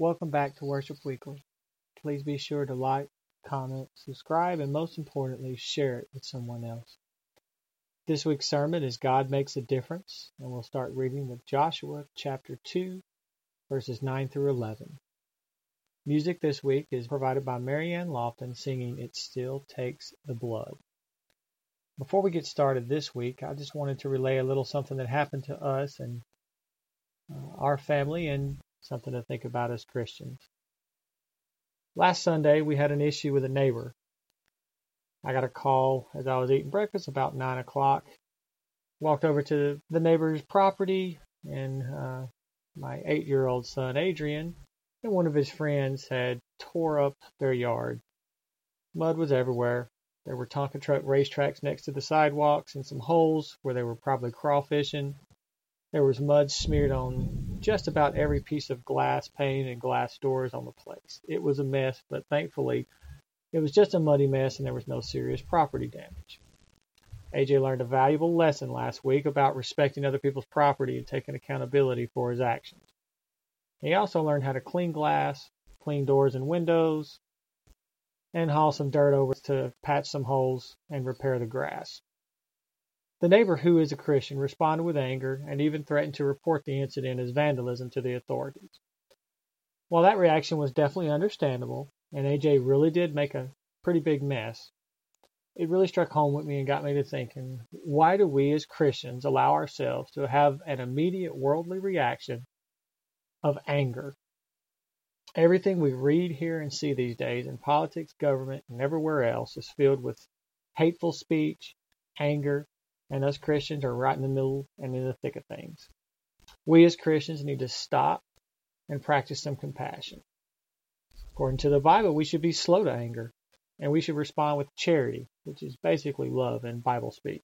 Welcome back to Worship Weekly. Please be sure to like, comment, subscribe, and most importantly, share it with someone else. This week's sermon is God Makes a Difference, and we'll start reading with Joshua chapter 2, verses 9 through 11. Music this week is provided by Marianne Lofton singing It Still Takes the Blood. Before we get started this week, I just wanted to relay a little something that happened to us and uh, our family and something to think about as Christians. Last Sunday, we had an issue with a neighbor. I got a call as I was eating breakfast about 9 o'clock. Walked over to the neighbor's property, and uh, my eight year old son, Adrian, and one of his friends had tore up their yard. Mud was everywhere. There were Tonka truck racetracks next to the sidewalks and some holes where they were probably crawfishing. There was mud smeared on just about every piece of glass pane and glass doors on the place. It was a mess, but thankfully it was just a muddy mess and there was no serious property damage. AJ learned a valuable lesson last week about respecting other people's property and taking accountability for his actions. He also learned how to clean glass, clean doors and windows, and haul some dirt over to patch some holes and repair the grass. The neighbor, who is a Christian, responded with anger and even threatened to report the incident as vandalism to the authorities. While that reaction was definitely understandable, and AJ really did make a pretty big mess, it really struck home with me and got me to thinking why do we as Christians allow ourselves to have an immediate worldly reaction of anger. Everything we read, hear, and see these days in politics, government, and everywhere else is filled with hateful speech, anger, and us Christians are right in the middle and in the thick of things. We as Christians need to stop and practice some compassion. According to the Bible, we should be slow to anger, and we should respond with charity, which is basically love in Bible speak.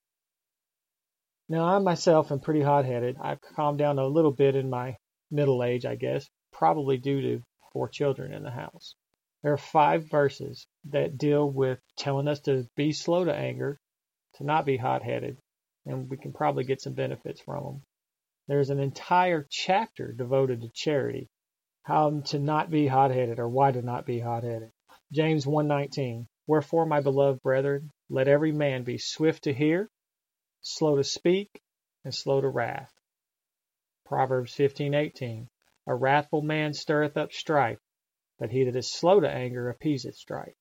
Now, I myself am pretty hot headed. I've calmed down a little bit in my middle age, I guess, probably due to four children in the house. There are five verses that deal with telling us to be slow to anger, to not be hot headed, and we can probably get some benefits from them. There's an entire chapter devoted to charity, how to not be hot headed or why to not be hot headed. James 1:19 Wherefore my beloved brethren let every man be swift to hear slow to speak and slow to wrath Proverbs 15:18 A wrathful man stirreth up strife, but he that is slow to anger appeaseth strife.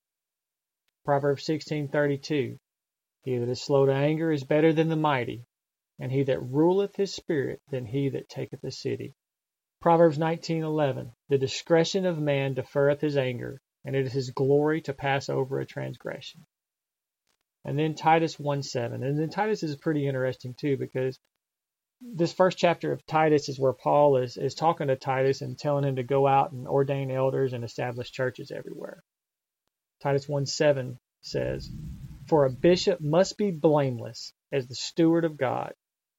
Proverbs 16:32 He that is slow to anger is better than the mighty, and he that ruleth his spirit than he that taketh a city. Proverbs 19:11 The discretion of man deferreth his anger, and it is his glory to pass over a transgression. And then Titus 1:7. And then Titus is pretty interesting too because this first chapter of Titus is where Paul is, is talking to Titus and telling him to go out and ordain elders and establish churches everywhere. Titus 1 7 says, For a bishop must be blameless as the steward of God,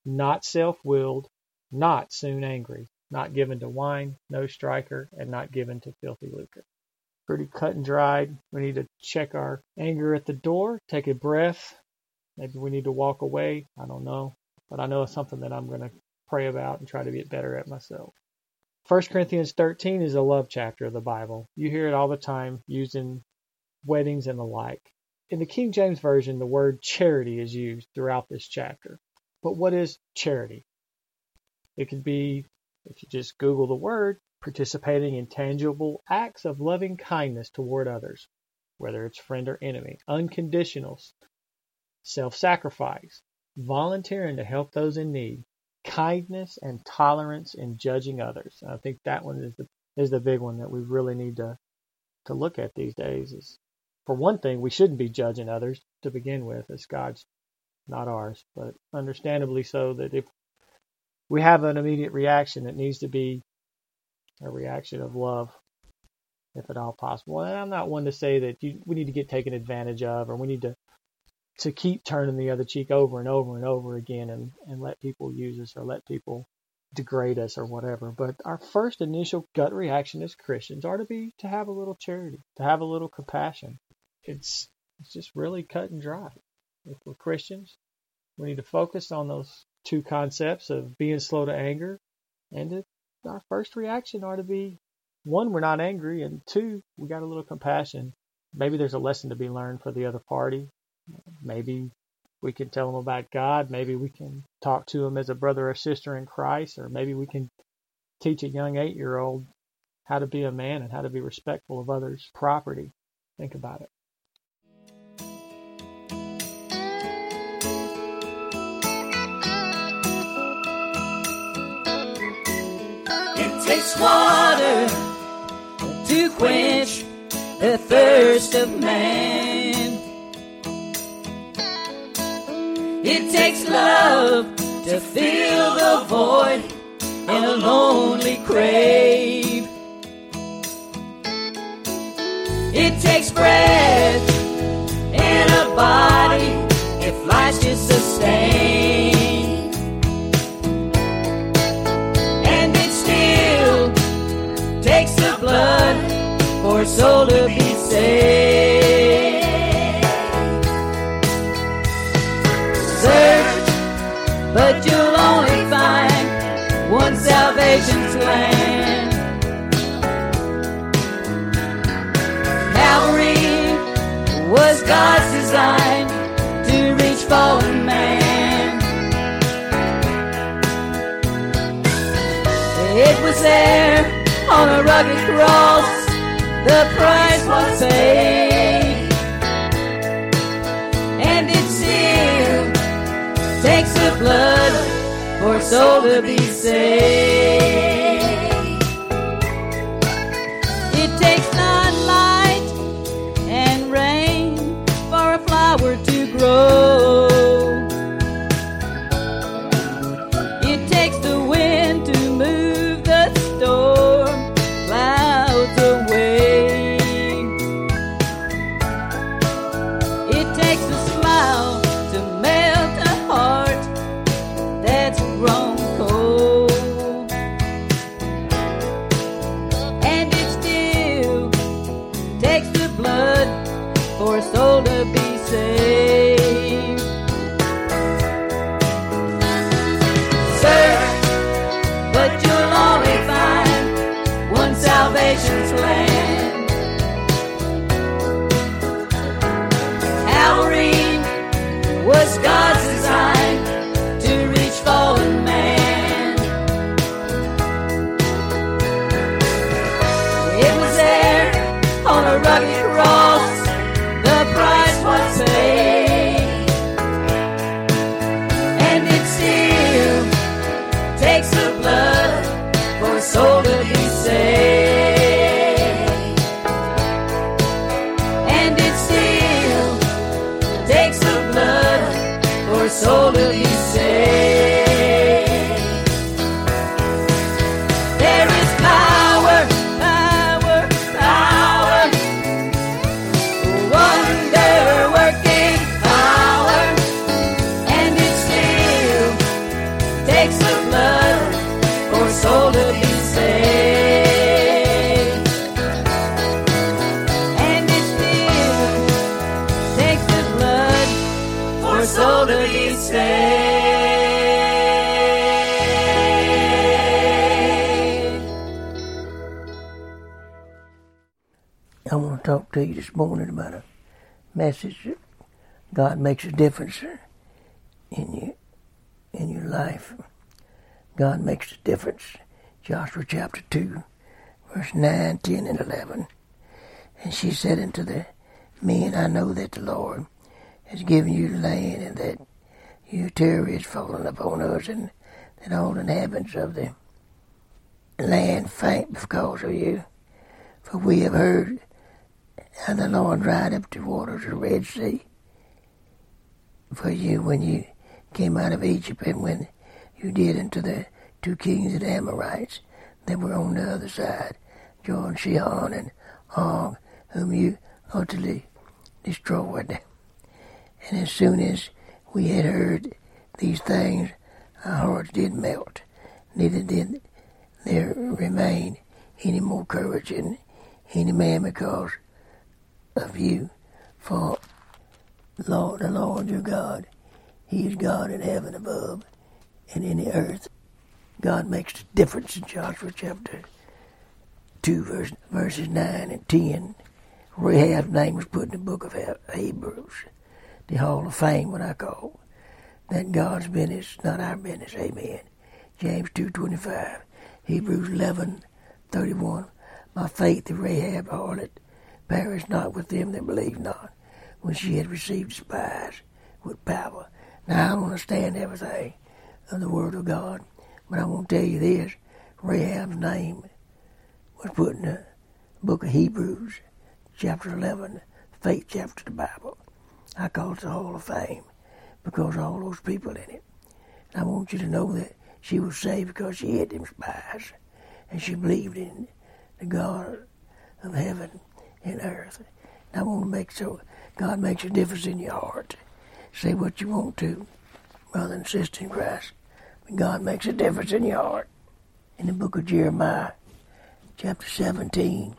not self willed, not soon angry, not given to wine, no striker, and not given to filthy lucre. Pretty cut and dried. We need to check our anger at the door, take a breath. Maybe we need to walk away. I don't know but I know it's something that I'm going to pray about and try to get better at myself. 1 Corinthians 13 is a love chapter of the Bible. You hear it all the time used in weddings and the like. In the King James Version, the word charity is used throughout this chapter. But what is charity? It could be, if you just Google the word, participating in tangible acts of loving kindness toward others, whether it's friend or enemy, unconditional, self sacrifice, volunteering to help those in need, kindness and tolerance in judging others. And I think that one is the is the big one that we really need to to look at these days. Is for one thing, we shouldn't be judging others to begin with. It's God's, not ours. But understandably so that if we have an immediate reaction, it needs to be a reaction of love, if at all possible. And I'm not one to say that you, we need to get taken advantage of or we need to to keep turning the other cheek over and over and over again and, and let people use us or let people degrade us or whatever. But our first initial gut reaction as Christians are to be to have a little charity, to have a little compassion. It's it's just really cut and dry. If we're Christians, we need to focus on those two concepts of being slow to anger and to, our first reaction ought to be one, we're not angry, and two, we got a little compassion. Maybe there's a lesson to be learned for the other party. Maybe we can tell them about God. Maybe we can talk to them as a brother or sister in Christ, or maybe we can teach a young eight year old how to be a man and how to be respectful of others' property. Think about it. Takes water to quench the thirst of man. It takes love to fill the void in a lonely grave. It takes breath was there on a rugged cross, the price was paid. And it still takes the blood for soul to be saved. Soul to be saved. Want to you this morning about a message that God makes a difference in you, in your life. God makes a difference. Joshua chapter 2, verse 9, 10, and 11. And she said unto the men, I know that the Lord has given you the land, and that your terror is fallen upon us, and that all the inhabitants of the land faint because of you. For we have heard how the Lord dried up the waters of the Red Sea for you when you came out of Egypt, and when you did unto the two kings of the Amorites that were on the other side, Jordan, Sihon, and Og, whom you utterly destroyed. And as soon as we had heard these things, our hearts did melt, neither did there remain any more courage in any man because of you. For Lord, the Lord your God, He is God in heaven above and in the earth. God makes a difference in Joshua chapter 2, verse, verses 9 and 10. Rahab's name was put in the book of Hebrews, the Hall of Fame, what I call. That God's business, not our business. Amen. James 2.25. Hebrews 11.31. My faith in Rahab harlot perished not with them that believe not, when she had received spies with power. Now, I don't understand everything of the Word of God, but I want to tell you this. Rahab's name was put in the book of Hebrews, chapter 11, faith chapter of the Bible. I call it the Hall of Fame because all those people in it. And I want you to know that she was saved because she had them spies and she believed in the God of heaven and earth. And I want to make sure God makes a difference in your heart. Say what you want to, brother and sister in Christ. But God makes a difference in your heart. In the book of Jeremiah, chapter 17,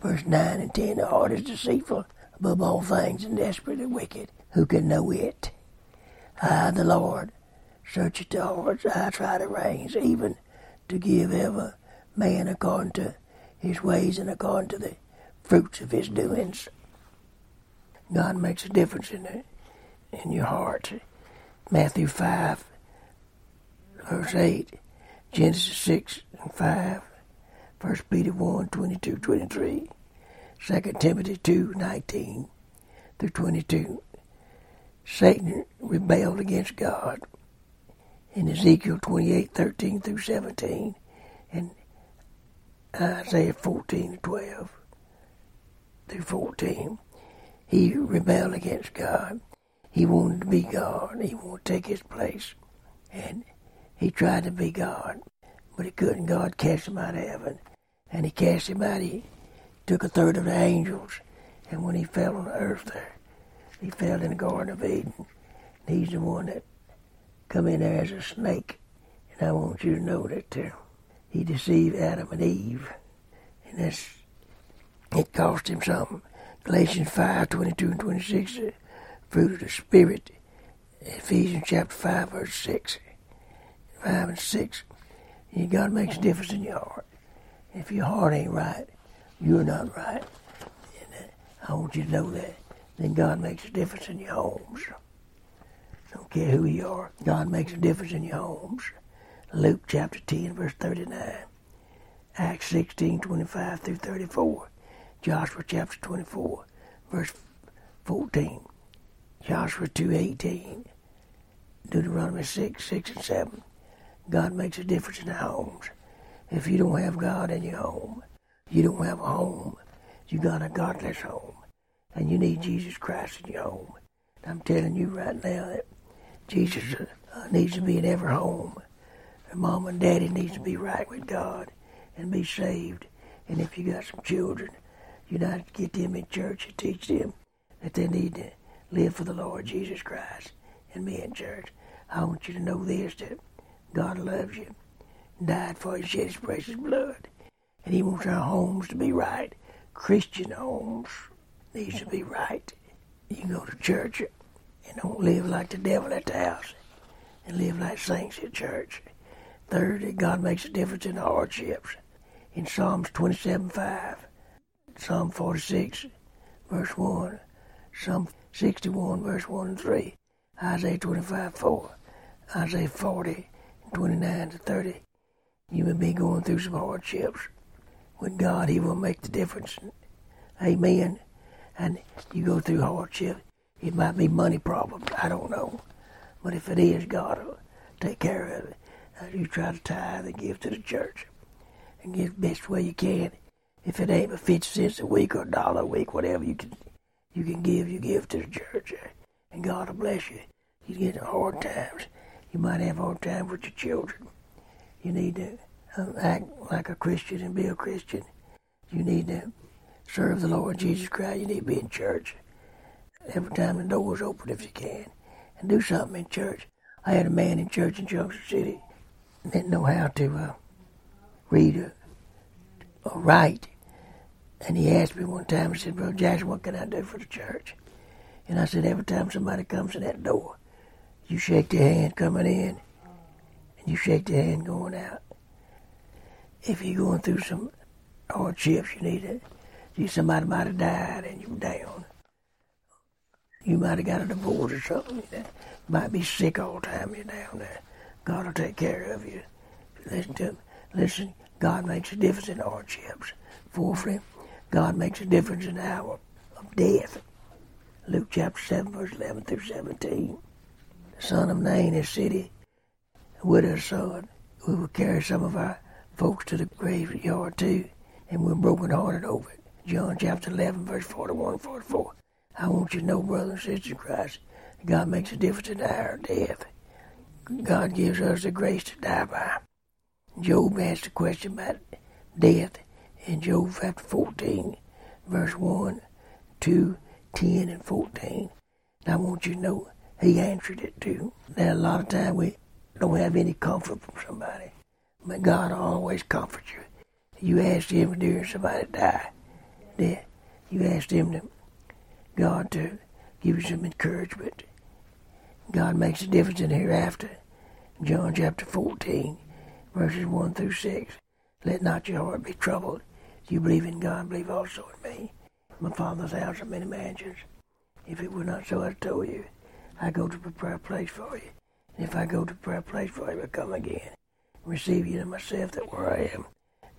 verse 9 and 10, the heart is deceitful above all things and desperately wicked. Who can know it? I, the Lord, search at the hearts. I try the reins, even to give ever man according to his ways and according to the fruits of his doings. God makes a difference in the, in your heart. Matthew 5, verse 8, Genesis 6 and 5, 1 Peter 1, 22, 23, 2 Timothy 2, 19 through 22. Satan rebelled against God in Ezekiel 28, 13 through 17, and Isaiah 14, 12 through 14. He rebelled against God. He wanted to be God. He wanted to take his place. And he tried to be God, but he couldn't. God cast him out of heaven. And he cast him out. He took a third of the angels. And when he fell on the earth there, he fell in the Garden of Eden. And he's the one that come in there as a snake. And I want you to know that uh, he deceived Adam and Eve. And that's, it cost him something. Galatians 5, 22 and 26, fruit of the Spirit. Ephesians chapter 5, verse 6. 5 and 6. You God makes a difference in your heart. If your heart ain't right, you're not right. And uh, I want you to know that. Then God makes a difference in your homes. Don't care who you are. God makes a difference in your homes. Luke chapter 10, verse 39. Acts 16, 25 through 34. Joshua chapter 24, verse 14. Joshua 2.18, Deuteronomy 6, 6 and 7. God makes a difference in homes. If you don't have God in your home, you don't have a home. You got a godless home. And you need Jesus Christ in your home. I'm telling you right now that Jesus uh, needs to be in every home. And mom and daddy needs to be right with God and be saved. And if you got some children, you to get them in church and teach them that they need to live for the Lord Jesus Christ and be in church. I want you to know this that God loves you, died for you, shed his precious blood, and he wants our homes to be right. Christian homes needs to be right. You go to church and don't live like the devil at the house and live like saints at church. Third, God makes a difference in hardships. In Psalms 27 5, Psalm 46, verse 1, Psalm 61, verse 1 and 3, Isaiah 25 4, Isaiah 40, 29 to 30. You may be going through some hardships. With God, He will make the difference. Amen. And you go through hardship. It might be money problems. I don't know. But if it is, God will take care of it. You try to tithe and give to the church and give the best way you can. If it ain't 50 cents a week or a dollar a week, whatever you can you can give, you give to the church. And God will bless you. You get in hard times. You might have hard times with your children. You need to uh, act like a Christian and be a Christian. You need to serve the Lord Jesus Christ. You need to be in church every time the door's open if you can. And do something in church. I had a man in church in Junction City didn't know how to uh, read or, or write. And he asked me one time, he said, Brother Jackson, what can I do for the church? And I said, every time somebody comes in that door, you shake their hand coming in, and you shake their hand going out. If you're going through some hardships. You need it. somebody might have died and you're down. You might have got a divorce or something. You might be sick all the time. You're down there. God will take care of you. Listen to him. Listen, God makes a difference in hardships. Fourthly, God makes a difference in the hour of death. Luke chapter 7, verse 11 through 17. The son of Nain, his city, a widow's son. We will carry some of our folks to the graveyard too, and we're brokenhearted over it. John chapter 11, verse 41 and 44. I want you to know, brothers and sisters in Christ, God makes a difference in of death. God gives us the grace to die by. Job asked a question about death in Job chapter 14, verse 1, 2, 10, and 14. And I want you to know he answered it too. Now, a lot of time we don't have any comfort from somebody, but God always comforts you. You ask Him during somebody die, death, you ask Him to, God to give you some encouragement. God makes a difference in hereafter. John chapter 14, verses 1 through 6. Let not your heart be troubled. You believe in God, believe also in me. My Father's house are many mansions. If it were not so, I told you, I go to prepare a place for you. And if I go to prepare a place for you, I come again, and receive you to myself, that where I am,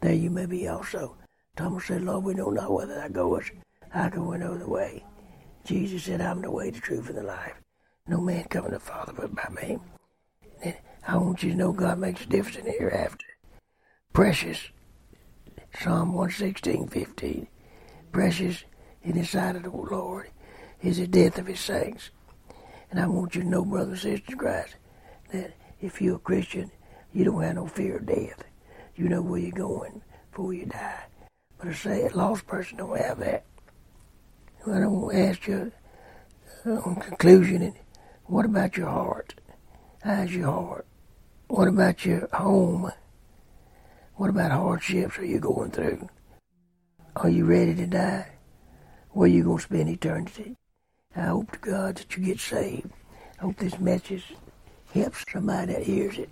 there you may be also. Thomas said, Lord, we know not whether thou goest. I go no other way. Jesus said, I'm the way, the truth, and the life. No man coming to the Father but by me. And I want you to know God makes a difference in the hereafter. Precious. Psalm 116, 15. Precious in the sight of the Lord is the death of his saints. And I want you to know, brothers and sisters in Christ, that if you're a Christian, you don't have no fear of death. You know where you're going before you die. But I say a lost person don't have that. I don't ask you uh, on conclusion, what about your heart? How's your heart? What about your home? What about hardships are you going through? Are you ready to die? Where are you going to spend eternity? I hope to God that you get saved. I hope this message helps somebody that hears it.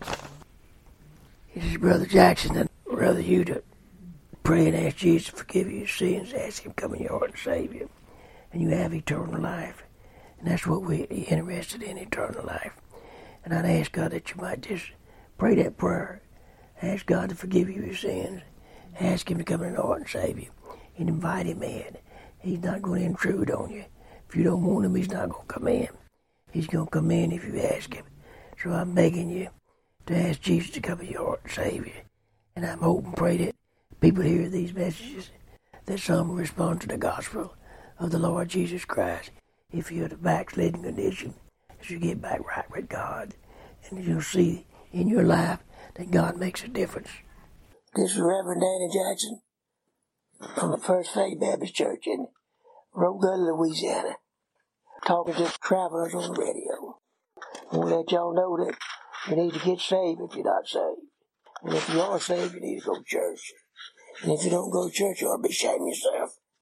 This is Brother Jackson, and Brother you to pray and ask Jesus to forgive you your sins, ask Him to come in your heart and save you, and you have eternal life. And that's what we're interested in, eternal life. And I'd ask God that you might just pray that prayer. Ask God to forgive you your sins. Ask Him to come in your heart and save you. And invite Him in. He's not going to intrude on you. If you don't want him, he's not going to come in. He's going to come in if you ask him. So I'm begging you to ask Jesus to come in your heart and save you. And I'm hoping, pray that people hear these messages, that some respond to the gospel of the Lord Jesus Christ. If you're in a backsliding condition, as you get back right with God, and you'll see in your life that God makes a difference. This is Reverend Danny Jackson from the First Faith Baptist Church in Rockville, Louisiana talking to travelers on the radio. I want to let y'all know that you need to get saved if you're not saved. And if you are saved, you need to go to church. And if you don't go to church, you ought to be ashamed yourself.